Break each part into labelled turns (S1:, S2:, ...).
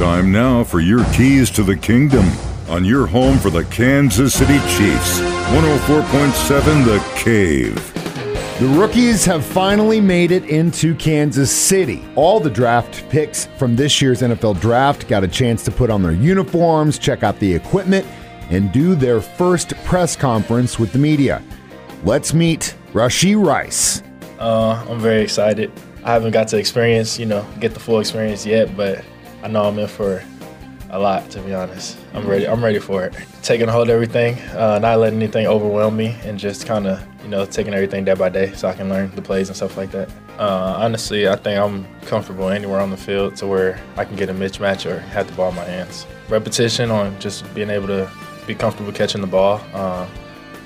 S1: Time now for your keys to the kingdom on your home for the Kansas City Chiefs. 104.7 The Cave.
S2: The rookies have finally made it into Kansas City. All the draft picks from this year's NFL draft got a chance to put on their uniforms, check out the equipment, and do their first press conference with the media. Let's meet Rashee Rice.
S3: Uh, I'm very excited. I haven't got to experience, you know, get the full experience yet, but I know I'm in for a lot, to be honest. I'm ready. I'm ready for it. Taking hold of everything, uh, not letting anything overwhelm me, and just kind of, you know, taking everything day by day so I can learn the plays and stuff like that. Uh, honestly, I think I'm comfortable anywhere on the field to where I can get a mismatch or have the ball in my hands. Repetition on just being able to be comfortable catching the ball. Uh,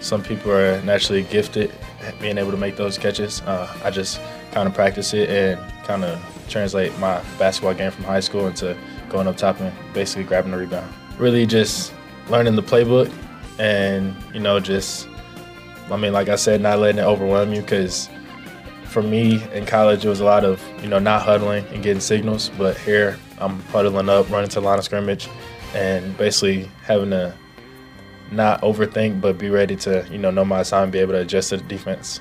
S3: some people are naturally gifted being able to make those catches. Uh, I just kind of practice it and kind of translate my basketball game from high school into going up top and basically grabbing the rebound. Really just learning the playbook and, you know, just, I mean, like I said, not letting it overwhelm you because for me in college, it was a lot of, you know, not huddling and getting signals. But here, I'm huddling up, running to the line of scrimmage, and basically having to not overthink, but be ready to, you know, know my assignment, be able to adjust to the defense.